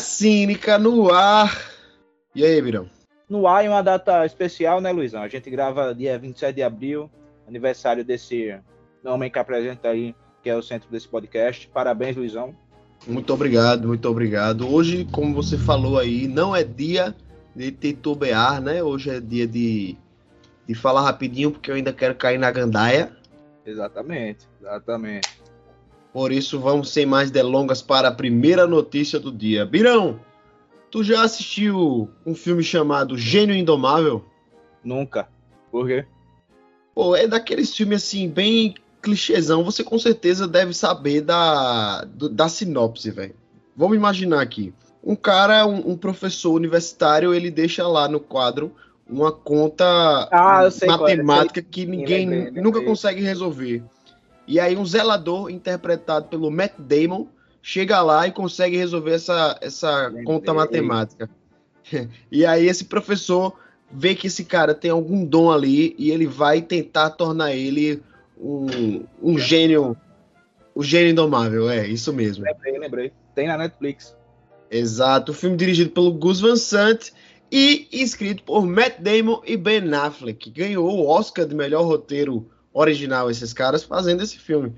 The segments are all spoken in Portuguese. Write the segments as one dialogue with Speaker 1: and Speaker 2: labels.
Speaker 1: Cínica no ar. E aí, Virão?
Speaker 2: No ar é uma data especial, né, Luizão? A gente grava dia 27 de abril, aniversário desse homem que apresenta aí, que é o centro desse podcast. Parabéns, Luizão.
Speaker 1: Muito obrigado, muito obrigado. Hoje, como você falou aí, não é dia de titubear, né? Hoje é dia de, de falar rapidinho, porque eu ainda quero cair na gandaia.
Speaker 2: Exatamente, exatamente.
Speaker 1: Por isso, vamos sem mais delongas para a primeira notícia do dia. Birão, tu já assistiu um filme chamado Gênio Indomável?
Speaker 2: Nunca. Por quê?
Speaker 1: Pô, é daqueles filmes assim, bem clichêzão. Você com certeza deve saber da, da sinopse, velho. Vamos imaginar aqui. Um cara, um, um, professor universitário, ele deixa lá no quadro uma conta
Speaker 2: ah,
Speaker 1: matemática é, que ninguém nunca consegue resolver. E aí um zelador interpretado pelo Matt Damon chega lá e consegue resolver essa, essa conta matemática. e aí esse professor vê que esse cara tem algum dom ali e ele vai tentar tornar ele um, um gênio, o um gênio indomável, é isso mesmo.
Speaker 2: Lembrei, lembrei. Tem na Netflix.
Speaker 1: Exato, o filme dirigido pelo Gus Van Sant e escrito por Matt Damon e Ben Affleck, que ganhou o Oscar de melhor roteiro original, esses caras fazendo esse filme.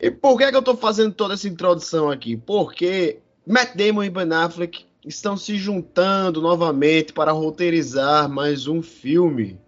Speaker 1: E por que, é que eu tô fazendo toda essa introdução aqui? Porque Matt Damon e Ben Affleck estão se juntando novamente para roteirizar mais um filme.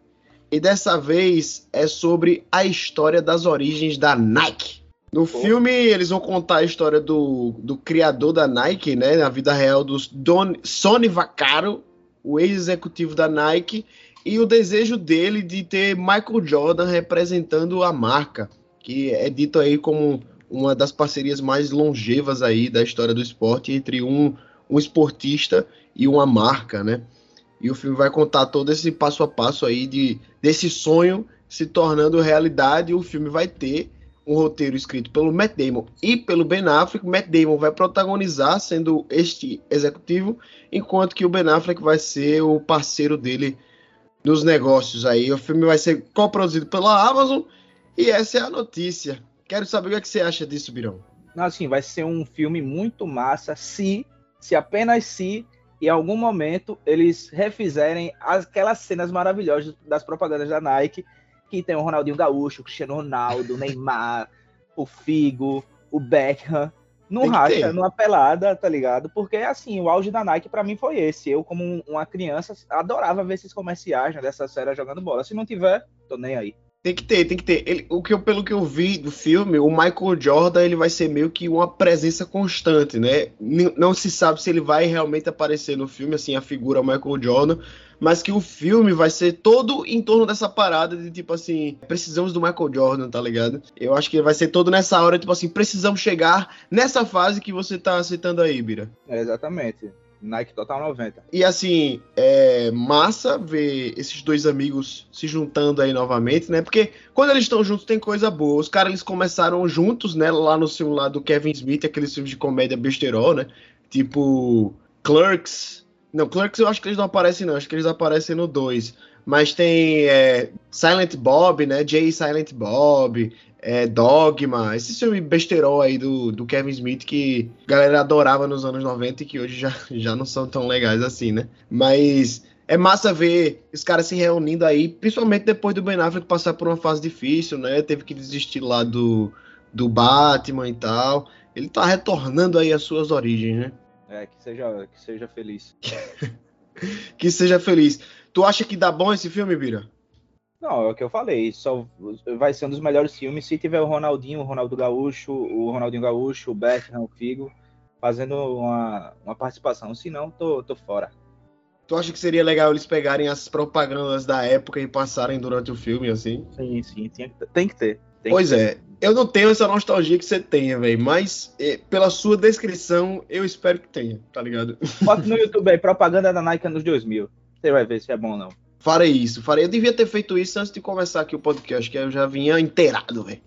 Speaker 1: E dessa vez é sobre a história das origens da Nike. No filme, eles vão contar a história do, do criador da Nike, né? Na vida real, do Don, Sonny Vaccaro, o ex-executivo da Nike, e o desejo dele de ter Michael Jordan representando a marca, que é dito aí como uma das parcerias mais longevas aí da história do esporte entre um, um esportista e uma marca, né? E o filme vai contar todo esse passo a passo aí de desse sonho se tornando realidade. O filme vai ter um roteiro escrito pelo Matt Damon e pelo Ben Affleck. Matt Damon vai protagonizar sendo este executivo, enquanto que o Ben Affleck vai ser o parceiro dele nos negócios aí. O filme vai ser coproduzido pela Amazon e essa é a notícia. Quero saber o que, é que você acha disso, Birão.
Speaker 2: Assim, vai ser um filme muito massa se, se apenas se, em algum momento, eles refizerem aquelas cenas maravilhosas das propagandas da Nike, que tem o Ronaldinho Gaúcho, o Cristiano Ronaldo, o Neymar, o Figo, o Beckham, não racha, numa pelada, tá ligado? Porque, assim, o auge da Nike para mim foi esse. Eu, como uma criança, adorava ver esses comerciais né, dessa série jogando bola. Se não tiver, tô nem aí.
Speaker 1: Tem que ter, tem que ter. Ele, o que eu, pelo que eu vi do filme, o Michael Jordan ele vai ser meio que uma presença constante, né? Não se sabe se ele vai realmente aparecer no filme, assim, a figura Michael Jordan, mas que o filme vai ser todo em torno dessa parada de tipo assim, precisamos do Michael Jordan, tá ligado? Eu acho que vai ser todo nessa hora, tipo assim, precisamos chegar nessa fase que você tá citando aí, Bira.
Speaker 2: É, exatamente. Nike Total 90.
Speaker 1: E assim, é massa ver esses dois amigos se juntando aí novamente, né? Porque quando eles estão juntos tem coisa boa. Os caras eles começaram juntos, né? Lá no filme lá do Kevin Smith, aqueles filmes de comédia besterol, né? Tipo Clerks. Não, Clerks eu acho que eles não aparecem, não. Acho que eles aparecem no 2. Mas tem é, Silent Bob, né? Jay Silent Bob é, Dogma, esse filme besterol aí do, do Kevin Smith que a galera adorava nos anos 90 e que hoje já, já não são tão legais assim, né? Mas é massa ver os caras se reunindo aí, principalmente depois do Ben Affleck passar por uma fase difícil, né? Teve que desistir lá do, do Batman e tal. Ele tá retornando aí às suas origens, né?
Speaker 2: É, que seja, que seja feliz.
Speaker 1: que seja feliz. Tu acha que dá bom esse filme, Bira?
Speaker 2: Não, é o que eu falei. Só vai ser um dos melhores filmes se tiver o Ronaldinho, o Ronaldo Gaúcho, o Ronaldinho Gaúcho, o Beckham, o Figo, fazendo uma, uma participação. Se não, tô, tô fora.
Speaker 1: Tu acha que seria legal eles pegarem as propagandas da época e passarem durante o filme, assim?
Speaker 2: Sim, sim, tem, tem que ter. Tem
Speaker 1: pois
Speaker 2: que
Speaker 1: é, ter. Eu não tenho essa nostalgia que você tenha, velho, mas é, pela sua descrição, eu espero que tenha, tá ligado?
Speaker 2: Bota no YouTube aí, propaganda da Nike nos 2000. Você vai ver se é bom ou não.
Speaker 1: Farei isso, farei. Eu devia ter feito isso antes de começar aqui o podcast, que eu já vinha inteirado, velho.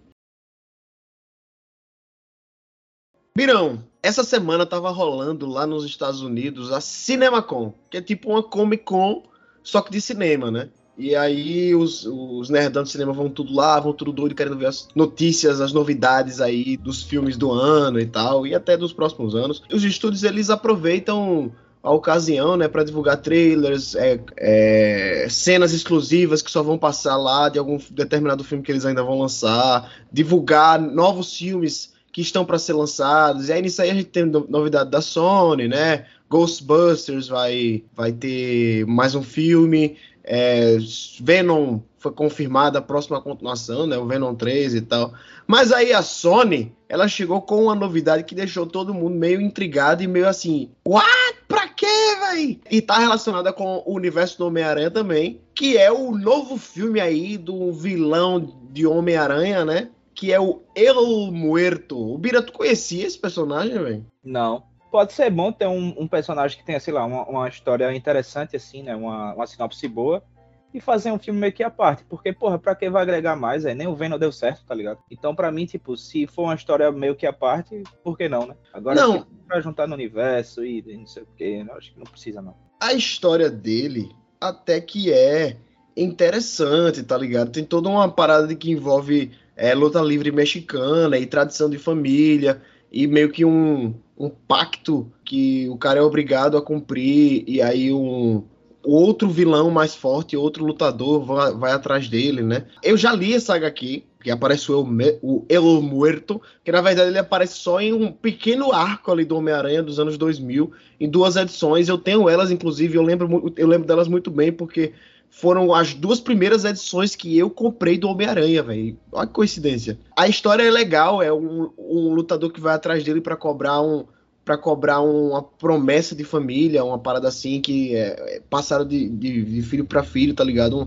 Speaker 1: Birão, essa semana tava rolando lá nos Estados Unidos a CinemaCon, que é tipo uma Comic Con, só que de cinema, né? E aí os, os nerdão do cinema vão tudo lá, vão tudo doido, querendo ver as notícias, as novidades aí dos filmes do ano e tal, e até dos próximos anos. Os estúdios, eles aproveitam a ocasião, né, para divulgar trailers, é, é, cenas exclusivas que só vão passar lá de algum determinado filme que eles ainda vão lançar, divulgar novos filmes que estão para ser lançados. E aí nisso aí a gente tem novidade da Sony, né? Ghostbusters vai, vai ter mais um filme. É, Venom foi confirmada a próxima continuação, né? O Venom 3 e tal. Mas aí a Sony, ela chegou com uma novidade que deixou todo mundo meio intrigado e meio assim, what? Pra quê, véi? E tá relacionada com o universo do Homem-Aranha também, que é o novo filme aí do vilão de Homem-Aranha, né? Que é o El Muerto. O Bira, tu conhecia esse personagem, velho?
Speaker 2: Não pode ser bom ter um, um personagem que tenha, sei lá, uma, uma, história interessante, assim, né? Uma, uma sinopse boa. E fazer um filme meio que à parte. Porque, porra, pra que vai agregar mais? É, nem o Venom deu certo, tá ligado? Então, pra mim, tipo, se for uma história meio que à parte, por que não, né? Agora,
Speaker 1: não.
Speaker 2: Tipo, pra juntar no universo e, e não sei o quê, eu acho que não precisa, não.
Speaker 1: A história dele até que é interessante, tá ligado? Tem toda uma parada que envolve é, luta livre mexicana e tradição de família e meio que um, um pacto que o cara é obrigado a cumprir e aí um outro vilão mais forte, outro lutador vai, vai atrás dele, né? Eu já li essa HQ, que aparece o El, o El Muerto, que na verdade ele aparece só em um pequeno arco ali do Homem-Aranha dos anos 2000, em duas edições. Eu tenho elas, inclusive, eu lembro, eu lembro delas muito bem, porque foram as duas primeiras edições que eu comprei do Homem-Aranha, velho. Olha que coincidência. A história é legal, é um, um lutador que vai atrás dele para cobrar um para cobrar uma promessa de família, uma parada assim que é, é passaram de, de, de filho para filho, tá ligado?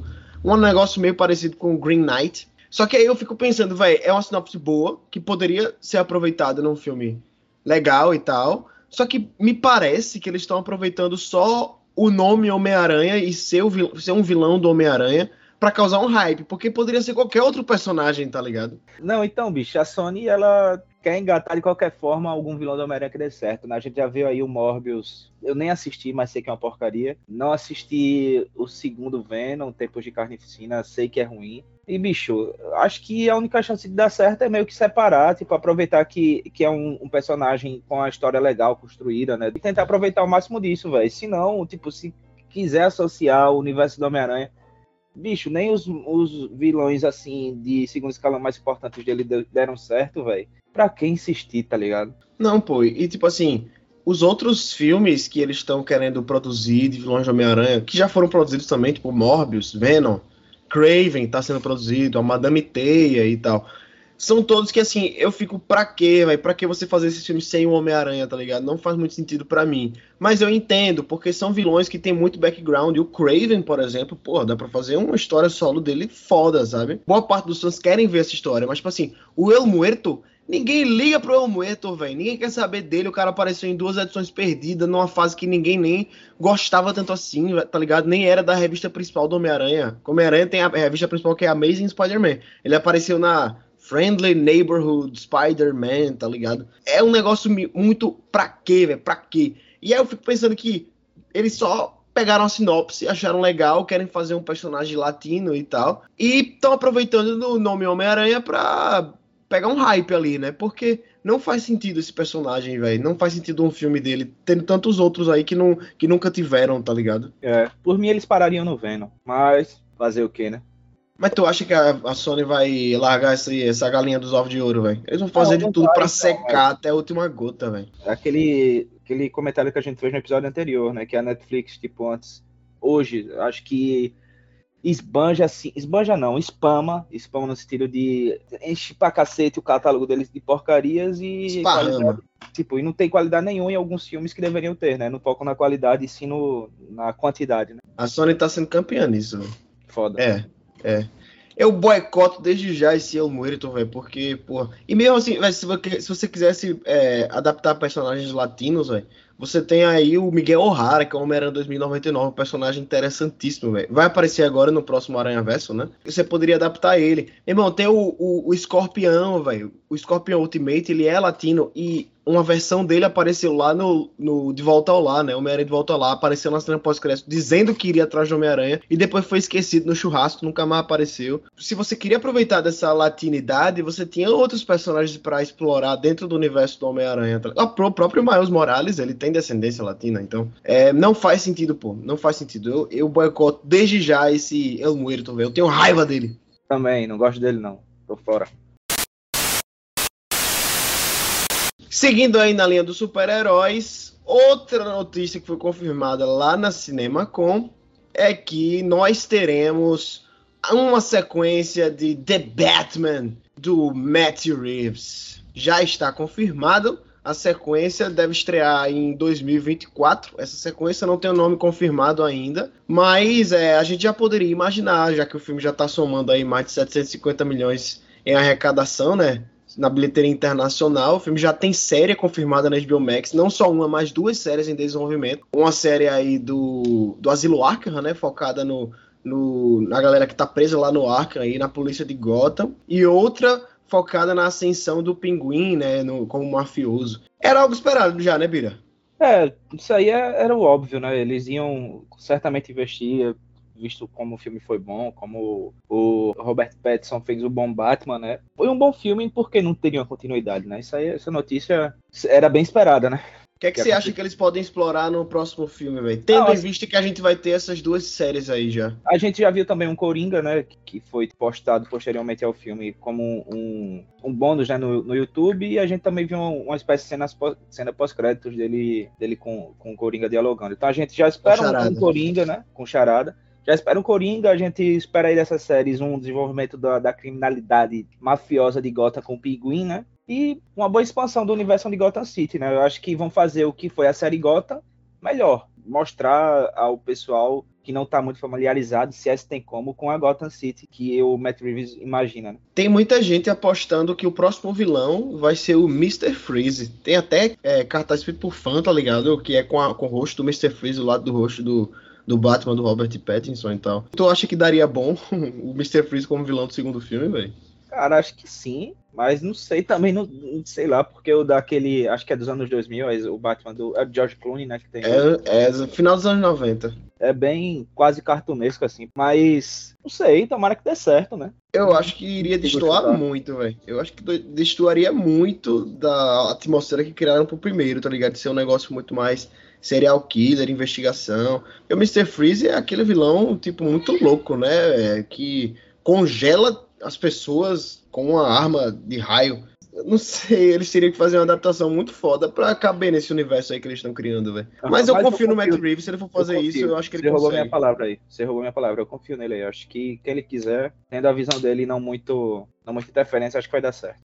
Speaker 1: Um, um negócio meio parecido com Green Knight. Só que aí eu fico pensando, velho, é uma sinopse boa que poderia ser aproveitada num filme legal e tal. Só que me parece que eles estão aproveitando só o nome Homem-Aranha e ser, o, ser um vilão do Homem-Aranha para causar um hype, porque poderia ser qualquer outro personagem, tá ligado?
Speaker 2: Não, então, bicho, a Sony, ela quer engatar de qualquer forma algum vilão do Homem-Aranha que dê certo, né? A gente já viu aí o Morbius, eu nem assisti, mas sei que é uma porcaria. Não assisti o segundo Venom, Tempos de Carnificina, sei que é ruim. E, bicho, acho que a única chance de dar certo é meio que separar, tipo, aproveitar que, que é um, um personagem com a história legal construída, né? E tentar aproveitar o máximo disso, velho. Se não, tipo, se quiser associar o universo do Homem-Aranha, bicho, nem os, os vilões, assim, de segundo escalão mais importantes dele deram certo, velho. Pra que insistir, tá ligado?
Speaker 1: Não, pô, e tipo assim, os outros filmes que eles estão querendo produzir de vilões do Homem-Aranha, que já foram produzidos também, tipo Morbius, Venom Craven tá sendo produzido, a Madame Teia e tal. São todos que, assim, eu fico, pra quê, velho? Pra que você fazer esse filme sem o Homem-Aranha, tá ligado? Não faz muito sentido para mim. Mas eu entendo, porque são vilões que tem muito background. E o Craven, por exemplo, pô, dá pra fazer uma história solo dele foda, sabe? Boa parte dos fãs querem ver essa história, mas, tipo assim, o El Muerto Ninguém liga pro El Muerto, velho. Ninguém quer saber dele. O cara apareceu em duas edições perdidas, numa fase que ninguém nem gostava tanto assim, tá ligado? Nem era da revista principal do Homem-Aranha. Homem-Aranha tem a revista principal que é Amazing Spider-Man. Ele apareceu na Friendly Neighborhood Spider-Man, tá ligado? É um negócio muito pra quê, velho? Pra quê? E aí eu fico pensando que eles só pegaram a sinopse, acharam legal, querem fazer um personagem latino e tal. E estão aproveitando o nome Homem-Aranha pra pegar um hype ali, né? Porque não faz sentido esse personagem, velho. Não faz sentido um filme dele, tendo tantos outros aí que, não, que nunca tiveram, tá ligado?
Speaker 2: É, por mim eles parariam no Venom, mas fazer o quê, né?
Speaker 1: Mas tu acha que a, a Sony vai largar essa, essa galinha dos ovos de ouro, velho? Eles vão fazer não, de tudo para então, secar até a última gota, velho.
Speaker 2: Aquele, aquele comentário que a gente fez no episódio anterior, né? Que a Netflix, tipo, antes, hoje, acho que esbanja assim, esbanja não, spama, spama no sentido de enche pra cacete o catálogo deles de porcarias e tipo, e não tem qualidade nenhuma em alguns filmes que deveriam ter, né? Não focam na qualidade e sim no, na quantidade, né?
Speaker 1: A Sony tá sendo campeã nisso,
Speaker 2: Foda.
Speaker 1: É, é. Eu boicoto desde já esse El Muerto, velho, porque, pô. E mesmo assim, véio, se, você, se você quisesse é, adaptar personagens latinos, velho, você tem aí o Miguel O'Hara, que é o Homem-Aranha 2099, um personagem interessantíssimo, velho. Vai aparecer agora no próximo Aranha Verso, né? Você poderia adaptar ele. Irmão, tem o, o, o Escorpião, velho. O Escorpião Ultimate, ele é latino e uma versão dele apareceu lá no, no De Volta ao Lar, né? Homem-Aranha de Volta ao Lar, apareceu na cena pós-crédito dizendo que iria atrás do Homem-Aranha e depois foi esquecido no churrasco, nunca mais apareceu. Se você queria aproveitar dessa latinidade, você tinha outros personagens para explorar dentro do universo do Homem-Aranha. O próprio Miles Morales, ele tem descendência latina, então é, não faz sentido, pô. Não faz sentido. Eu, eu boicoto desde já esse El Muerto, velho. Eu tenho raiva dele.
Speaker 2: Também, não gosto dele, não. Tô fora.
Speaker 1: Seguindo aí na linha dos super-heróis, outra notícia que foi confirmada lá na CinemaCon é que nós teremos uma sequência de The Batman do Matt Reeves. Já está confirmado. A sequência deve estrear em 2024. Essa sequência não tem o nome confirmado ainda, mas é, a gente já poderia imaginar, já que o filme já está somando aí mais de 750 milhões em arrecadação, né? na bilheteria internacional. O filme já tem série confirmada na HBO Max, não só uma, mas duas séries em desenvolvimento. Uma série aí do, do Asilo Arkham, né, focada no, no, na galera que tá presa lá no Arkham, aí, na polícia de Gotham. E outra focada na ascensão do Pinguim, né, no, como mafioso. Era algo esperado já, né, Bira?
Speaker 2: É, isso aí é, era o óbvio, né? Eles iam certamente investir visto como o filme foi bom, como o Robert Pattinson fez o bom Batman, né? Foi um bom filme porque não teria uma continuidade, né? Isso aí, essa notícia era bem esperada, né?
Speaker 1: O que, é que, que você acha que eles podem explorar no próximo filme, velho? Tendo não, em vista que a gente vai ter essas duas séries aí já.
Speaker 2: A gente já viu também um Coringa, né? Que foi postado posteriormente ao filme como um, um bônus né, no, no YouTube. E a gente também viu uma espécie de cena, cena pós-créditos dele, dele com, com o Coringa dialogando. Então a gente já espera um, um Coringa, né? Com charada. Já espera um Coringa, a gente espera aí dessas séries um desenvolvimento da, da criminalidade mafiosa de Gotham com o Pinguim, né? E uma boa expansão do universo de Gotham City, né? Eu acho que vão fazer o que foi a série Gotham melhor. Mostrar ao pessoal que não está muito familiarizado, se essa tem como, com a Gotham City, que o Matt Reeves imagina. Né?
Speaker 1: Tem muita gente apostando que o próximo vilão vai ser o Mr. Freeze. Tem até é, cartaz escrito por fã, tá ligado? Que é com, a, com o rosto do Mr. Freeze, do lado do rosto do, do Batman do Robert Pattinson e tal. Tu acha que daria bom o Mr. Freeze como vilão do segundo filme, velho?
Speaker 2: Cara, acho que sim, mas não sei também, não, sei lá, porque o daquele, acho que é dos anos 2000, o Batman do é George Clooney, né, que tem.
Speaker 1: É, é final dos anos 90.
Speaker 2: É bem quase cartunesco assim, mas não sei, tomara que dê certo, né?
Speaker 1: Eu acho que iria destoar muito, velho. Eu acho que destoaria muito da atmosfera que criaram pro primeiro, tá ligado? De ser um negócio muito mais serial killer, investigação. E o Mr. Freeze é aquele vilão, tipo, muito louco, né? É, que congela as pessoas com uma arma de raio. não sei, eles teriam que fazer uma adaptação muito foda pra caber nesse universo aí que eles estão criando, velho. Mas, eu confio, eu no Matt Reeves, se ele for fazer eu isso, eu acho que ele Você consegue.
Speaker 2: roubou minha palavra aí. Você roubou minha palavra, eu confio nele aí. Eu acho que que ele quiser, tendo a visão dele não muito, não muita interferência, acho que vai dar certo.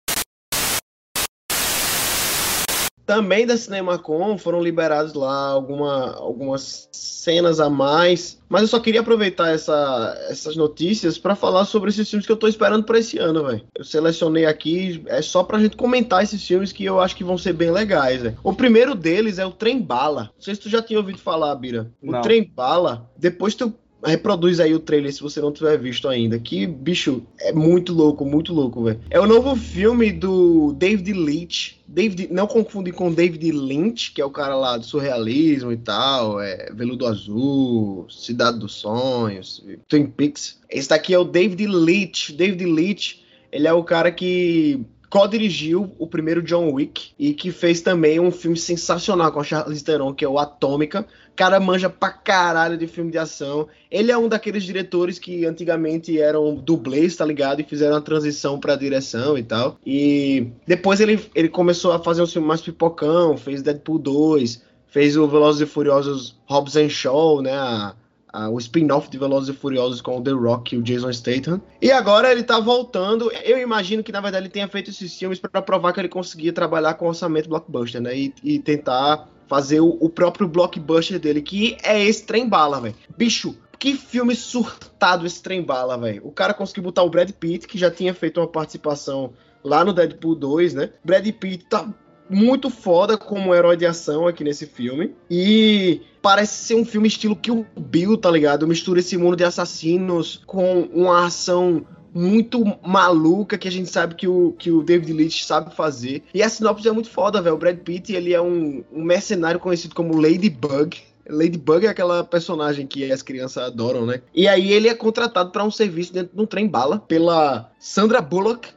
Speaker 1: Também da CinemaCon foram liberados lá alguma, algumas cenas a mais. Mas eu só queria aproveitar essa, essas notícias para falar sobre esses filmes que eu tô esperando para esse ano, velho. Eu selecionei aqui, é só pra gente comentar esses filmes que eu acho que vão ser bem legais, velho. O primeiro deles é o Trem Bala. Não sei se tu já tinha ouvido falar, Bira. O Não. Trem Bala, depois tu reproduz aí o trailer se você não tiver visto ainda. Que, bicho, é muito louco, muito louco, velho. É o novo filme do David Leitch. David, não confunde com David Lynch, que é o cara lá do surrealismo e tal, é Veludo Azul, Cidade dos Sonhos, Twin Peaks. Esse daqui é o David Leitch. David Leitch, ele é o cara que co-dirigiu o primeiro John Wick e que fez também um filme sensacional com a Charlize Theron, que é o Atômica. Cara manja pra caralho de filme de ação. Ele é um daqueles diretores que antigamente eram dublês, tá ligado? E fizeram a transição pra direção e tal. E depois ele, ele começou a fazer um filme mais pipocão, fez Deadpool 2, fez o Velozes e Furiosos Hobbs and Shaw, né? A, uh, o spin-off de Velozes e Furiosos com o The Rock e o Jason Statham. E agora ele tá voltando. Eu imagino que na verdade ele tenha feito esses filmes para provar que ele conseguia trabalhar com orçamento blockbuster, né? E, e tentar fazer o, o, próprio blockbuster dele, que é esse trem bala, velho. Bicho, que filme surtado esse trem bala, velho. O cara conseguiu botar o Brad Pitt, que já tinha feito uma participação lá no Deadpool 2, né? Brad Pitt tá muito foda como herói de ação aqui nesse filme. E parece ser um filme estilo Kill Bill, tá ligado? Mistura esse mundo de assassinos com uma ação muito maluca que a gente sabe que o, que o David Leitch sabe fazer. E a sinopse é muito foda, velho. O Brad Pitt, ele é um, um mercenário conhecido como Ladybug. Ladybug é aquela personagem que as crianças adoram, né? E aí ele é contratado para um serviço dentro de um trem bala pela Sandra Bullock.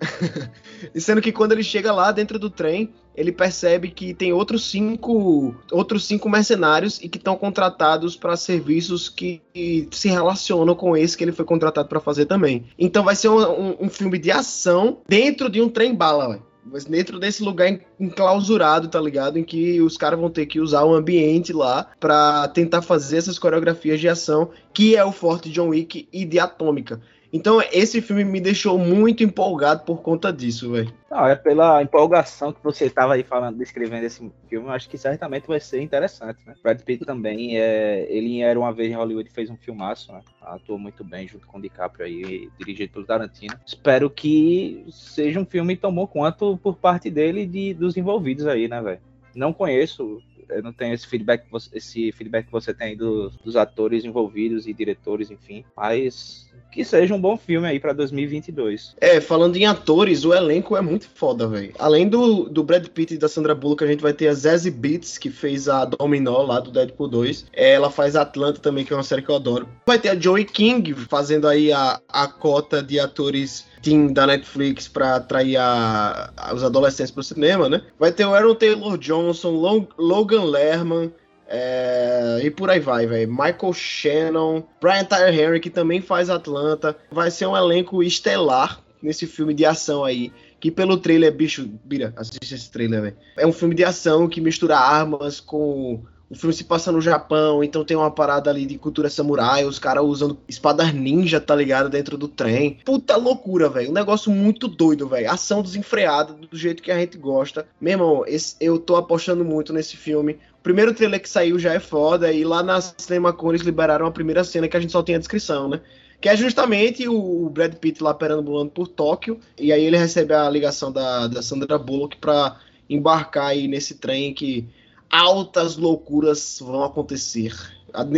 Speaker 1: sendo que quando ele chega lá dentro do trem, ele percebe que tem outros cinco, outros cinco mercenários e que estão contratados para serviços que, que, se relacionam com esse que ele foi contratado para fazer também. Então vai ser um, um, um, filme de ação dentro de um trem bala, véio. Mas dentro desse lugar enclausurado, tá ligado? Em que os caras vão ter que usar o ambiente lá para tentar fazer essas coreografias de ação, que é o forte de John Wick e de Atômica. Então, esse filme me deixou muito empolgado por conta disso, velho.
Speaker 2: Não, é pela empolgação que você estava aí falando, descrevendo esse filme, acho que certamente vai ser interessante, né? Brad Pitt também, é, ele era uma vez em Hollywood fez um filmaço, né? Atuou muito bem junto com o DiCaprio aí, dirigido pelo Tarantino. Espero que seja um filme tão bom quanto por parte dele e de, dos envolvidos aí, né, velho? Não conheço eu não tenho esse feedback, esse feedback que você tem dos, dos atores envolvidos e diretores, enfim. Mas que seja um bom filme aí para 2022.
Speaker 1: É, falando em atores, o elenco é muito foda, velho. Além do, do Brad Pitt e da Sandra Bullock, a gente vai ter a Zazie Beetz, que fez a Dominó lá do Deadpool 2. Ela faz Atlanta também, que é uma série que eu adoro. Vai ter a Joey King fazendo aí a, a cota de atores team da Netflix para atrair a, a, os adolescentes para o cinema, né? Vai ter o Aaron Taylor Johnson, Long, Logan Lerman, é, e por aí vai, velho. Michael Shannon, Brian Tyler Henry, que também faz Atlanta. Vai ser um elenco estelar nesse filme de ação aí. Que pelo trailer, bicho, Bira, assiste esse trailer, velho. É um filme de ação que mistura armas com o filme se passa no Japão, então tem uma parada ali de cultura samurai, os caras usando espadas ninja, tá ligado? Dentro do trem. Puta loucura, velho. Um negócio muito doido, velho. Ação desenfreada, do jeito que a gente gosta. Meu irmão, esse, eu tô apostando muito nesse filme. O primeiro trailer que saiu já é foda, e lá na CinemaCon eles liberaram a primeira cena que a gente só tem a descrição, né? que é justamente o Brad Pitt lá perambulando por Tóquio, e aí ele recebe a ligação da, da Sandra Bullock para embarcar aí nesse trem que altas loucuras vão acontecer.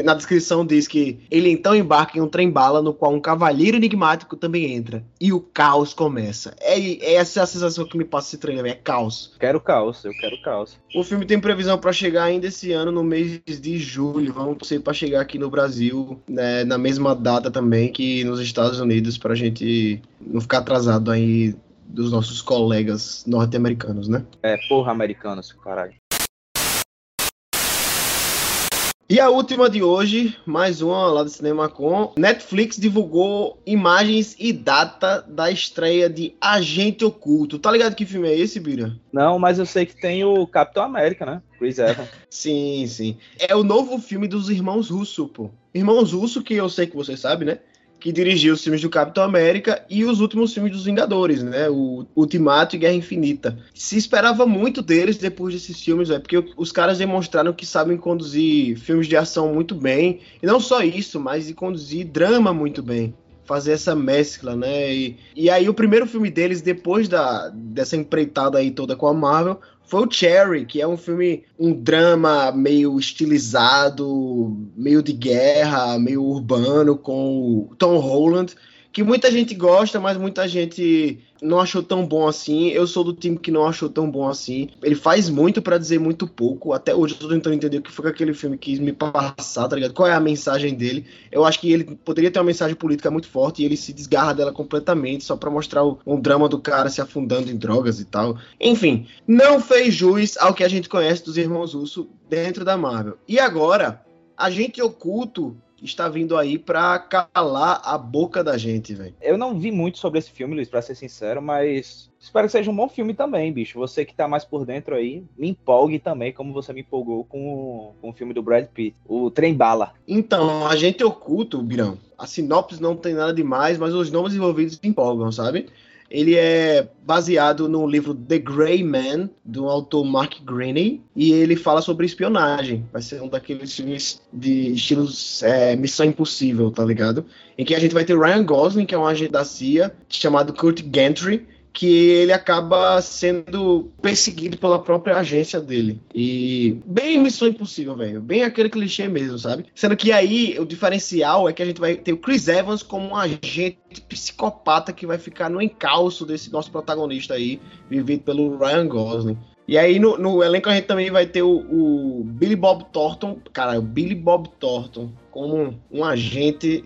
Speaker 1: Na descrição diz que ele então embarca em um trem-bala no qual um cavalheiro enigmático também entra. E o caos começa. É, é essa a sensação que me passa esse trailer, é caos.
Speaker 2: Quero caos, eu quero caos.
Speaker 1: O filme tem previsão para chegar ainda esse ano, no mês de julho. Vamos ser para chegar aqui no Brasil, né, na mesma data também que nos Estados Unidos, pra gente não ficar atrasado aí dos nossos colegas norte-americanos, né?
Speaker 2: É, porra, americanos, caralho.
Speaker 1: E a última de hoje, mais uma lá do Cinema Com. Netflix divulgou imagens e data da estreia de Agente Oculto. Tá ligado que filme é esse, Bira?
Speaker 2: Não, mas eu sei que tem o Capitão América, né? Chris Evans.
Speaker 1: sim, sim. É o novo filme dos irmãos Russo, pô. Irmãos Russo, que eu sei que você sabe, né? Que dirigiu os filmes do Capitão América e os últimos filmes dos Vingadores, né? O Ultimato e Guerra Infinita. Se esperava muito deles depois desses filmes, é porque os caras demonstraram que sabem conduzir filmes de ação muito bem. E não só isso, mas de conduzir drama muito bem fazer essa mescla, né? E, e aí o primeiro filme deles, depois da, dessa empreitada aí toda com a Marvel, foi o Cherry, que é um filme, um drama meio estilizado, meio de guerra, meio urbano, com o Tom Holland, que muita gente gosta, mas muita gente não achou tão bom assim. Eu sou do time que não achou tão bom assim. Ele faz muito para dizer muito pouco. Até hoje eu tô tentando entender o que foi aquele filme que quis me passar, tá ligado? Qual é a mensagem dele? Eu acho que ele poderia ter uma mensagem política muito forte e ele se desgarra dela completamente só para mostrar o, um drama do cara se afundando em drogas e tal. Enfim, não fez jus ao que a gente conhece dos irmãos Russo dentro da Marvel. E agora, a gente oculto está vindo aí para calar a boca da gente, velho.
Speaker 2: Eu não vi muito sobre esse filme, Luiz, para ser sincero, mas espero que seja um bom filme também, bicho. Você que tá mais por dentro aí, me empolgue também, como você me empolgou com, com o filme do Brad Pitt, o Trem Bala.
Speaker 1: Então, a gente oculto, Birão. A sinopse não tem nada demais, mas os nomes envolvidos empolgam, sabe? Ele é baseado no livro The Grey Man, do autor Mark Greaney, e ele fala sobre espionagem. Vai ser um daqueles filmes de estilos é, Missão Impossível, tá ligado? Em que a gente vai ter Ryan Gosling, que é um agente da CIA, chamado Kurt Gantry, que ele acaba sendo perseguido pela própria agência dele. E bem Missão Impossível, velho. Bem aquele clichê mesmo, sabe? Sendo que aí o diferencial é que a gente vai ter o Chris Evans como um agente psicopata que vai ficar no encalço desse nosso protagonista aí, vivido pelo Ryan Gosling. E aí no, no, elenco a gente também vai ter o, o, Billy Bob Thornton, cara, o Billy Bob Thornton como um agente,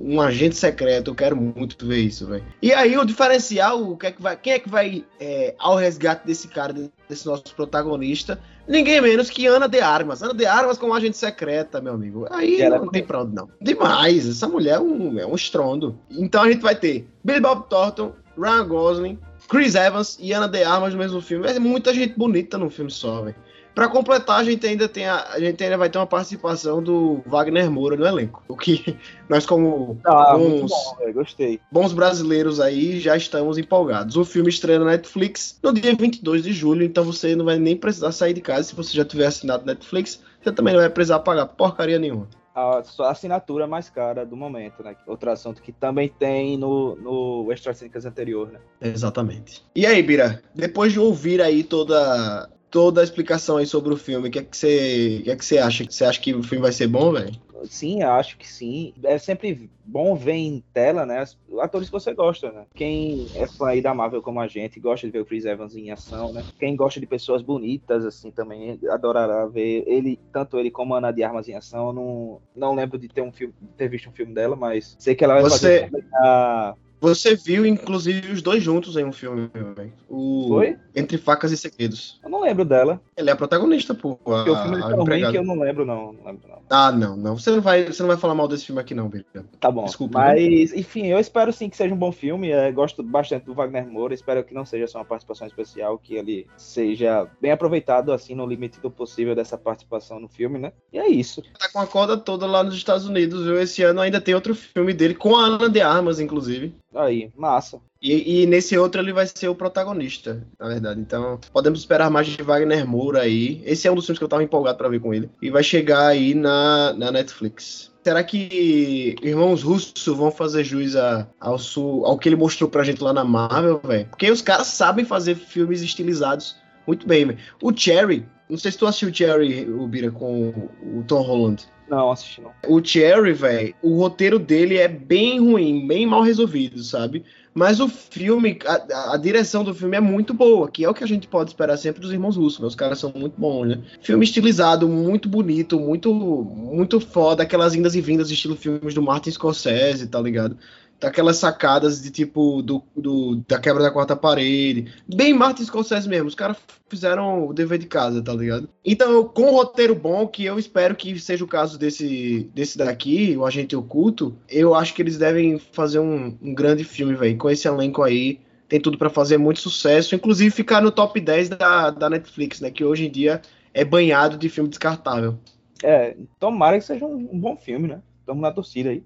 Speaker 1: um agente secreto. Eu quero muito ver isso, velho. E aí o diferencial, o que é que vai, quem é que vai é, ao resgate desse cara, desse nosso protagonista? Ninguém menos que Ana de Armas. Ana de Armas como agente secreta, meu amigo. Aí não é tem pra onde não. Demais. Essa mulher é um, é um estrondo. Então a gente vai ter Billy Bob Thornton, Ryan Gosling, Chris Evans e Ana de Armas no mesmo filme. É muita gente bonita no filme só, velho. Pra completar, a gente ainda tem a, a, gente ainda vai ter uma participação do Wagner Moura no elenco. O que nós, como
Speaker 2: ah, bons, bom, gostei.
Speaker 1: bons brasileiros aí, já estamos empolgados. O filme estreia na Netflix no dia 22 de julho, então você não vai nem precisar sair de casa. Se você já tiver assinado Netflix, você também não vai precisar pagar porcaria nenhuma
Speaker 2: a sua assinatura mais cara do momento, né? Outro assunto que também tem no, no AstraZeneca anterior, né?
Speaker 1: Exatamente. E aí, Bira, depois de ouvir aí toda toda a explicação aí sobre o filme, o que é que você, que é que você acha? Você acha que o filme vai ser bom, velho?
Speaker 2: Sim, acho que sim. É sempre bom ver em tela, né? Atores que você gosta, né? Quem é fã aí da Marvel como a gente, gosta de ver o Chris Evans em ação, né? Quem gosta de pessoas bonitas, assim, também adorará ver ele, tanto ele como a Ana de Armas em ação. Não, não lembro de ter um filme, ter visto um filme dela, mas sei que ela vai
Speaker 1: você... fazer a você viu, inclusive, os dois juntos em um filme,
Speaker 2: velho. O Foi?
Speaker 1: Entre Facas e Segredos.
Speaker 2: Eu não lembro dela.
Speaker 1: Ele é a protagonista, pô. A,
Speaker 2: Porque o filme é tão ruim que eu não lembro, não. não lembro, não.
Speaker 1: Ah, não, não. Você não, vai, você não vai falar mal desse filme aqui, não, Bíblia.
Speaker 2: Tá bom. Desculpa. Mas, né? enfim, eu espero sim que seja um bom filme. É, gosto bastante do Wagner Moura. Espero que não seja só uma participação especial, que ele seja bem aproveitado, assim, no limite do possível dessa participação no filme, né? E é isso.
Speaker 1: Tá com a corda toda lá nos Estados Unidos, viu? Esse ano ainda tem outro filme dele, com a Ana de Armas, inclusive.
Speaker 2: Aí, massa.
Speaker 1: E, e, nesse outro ele vai ser o protagonista, na verdade. Então, podemos esperar mais de Wagner Moura aí. Esse é um dos filmes que eu tava empolgado para ver com ele. E vai chegar aí na, na Netflix. Será que irmãos russos vão fazer juiz a, ao, ao que ele mostrou pra gente lá na Marvel, velho? Porque os caras sabem fazer filmes estilizados muito bem, velho. O Cherry, não sei se tu assistiu o Cherry, o Bira, com o Tom Holland.
Speaker 2: Não, assisti não.
Speaker 1: O Cherry, velho, o roteiro dele é bem ruim, bem mal resolvido, sabe? Mas o filme, a, a, direção do filme é muito boa, que é o que a gente pode esperar sempre dos irmãos russos. Os caras são muito bons, né? Filme estilizado, muito bonito, muito muito foda, aquelas indas e vindas estilo filmes do Martin Scorsese, tá ligado? Daquelas sacadas de tipo do, do, da quebra da quarta parede. Bem Martin Scorsese mesmo. Os caras fizeram o dever de casa, tá ligado? Então, com um roteiro bom, que eu espero que seja o caso desse, desse daqui, o Agente Oculto, eu acho que eles devem fazer um, um grande filme, velho. Com esse elenco aí, tem tudo para fazer muito sucesso. Inclusive ficar no top 10 da, da Netflix, né? Que hoje em dia é banhado de filme descartável.
Speaker 2: É, tomara que seja um, um bom filme, né? Estamos na torcida aí.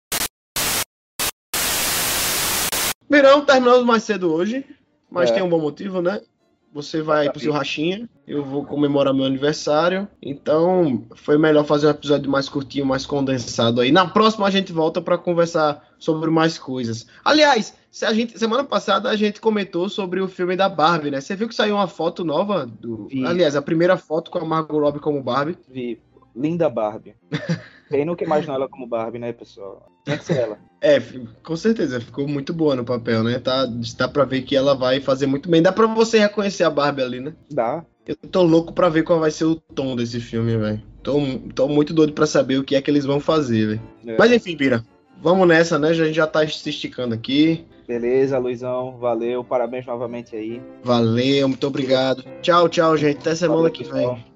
Speaker 1: Mirão, terminamos mais cedo hoje, mas é. tem um bom motivo, né? Você vai pro seu rachinha, eu vou comemorar meu aniversário. Então, foi melhor fazer um episódio mais curtinho, mais condensado aí. Na próxima a gente volta para conversar sobre mais coisas. Aliás, se a gente, semana passada a gente comentou sobre o filme da Barbie, né? Você viu que saiu uma foto nova do, Vi. aliás, a primeira foto com a Margot Robbie como Barbie?
Speaker 2: Vi. Linda Barbie. Quem nunca imaginou ela como Barbie, né, pessoal? Tinha que ser ela.
Speaker 1: É, com certeza, ficou muito boa no papel, né? Tá, dá pra ver que ela vai fazer muito bem. Dá pra você reconhecer a Barbie ali, né?
Speaker 2: Dá.
Speaker 1: Eu tô louco pra ver qual vai ser o tom desse filme, velho. Tô, tô muito doido pra saber o que é que eles vão fazer, velho. É. Mas enfim, Pira, vamos nessa, né? A gente já tá se esticando aqui.
Speaker 2: Beleza, Luizão. Valeu. Parabéns novamente aí.
Speaker 1: Valeu, muito obrigado. Tchau, tchau, gente. Até semana Valeu, que vem.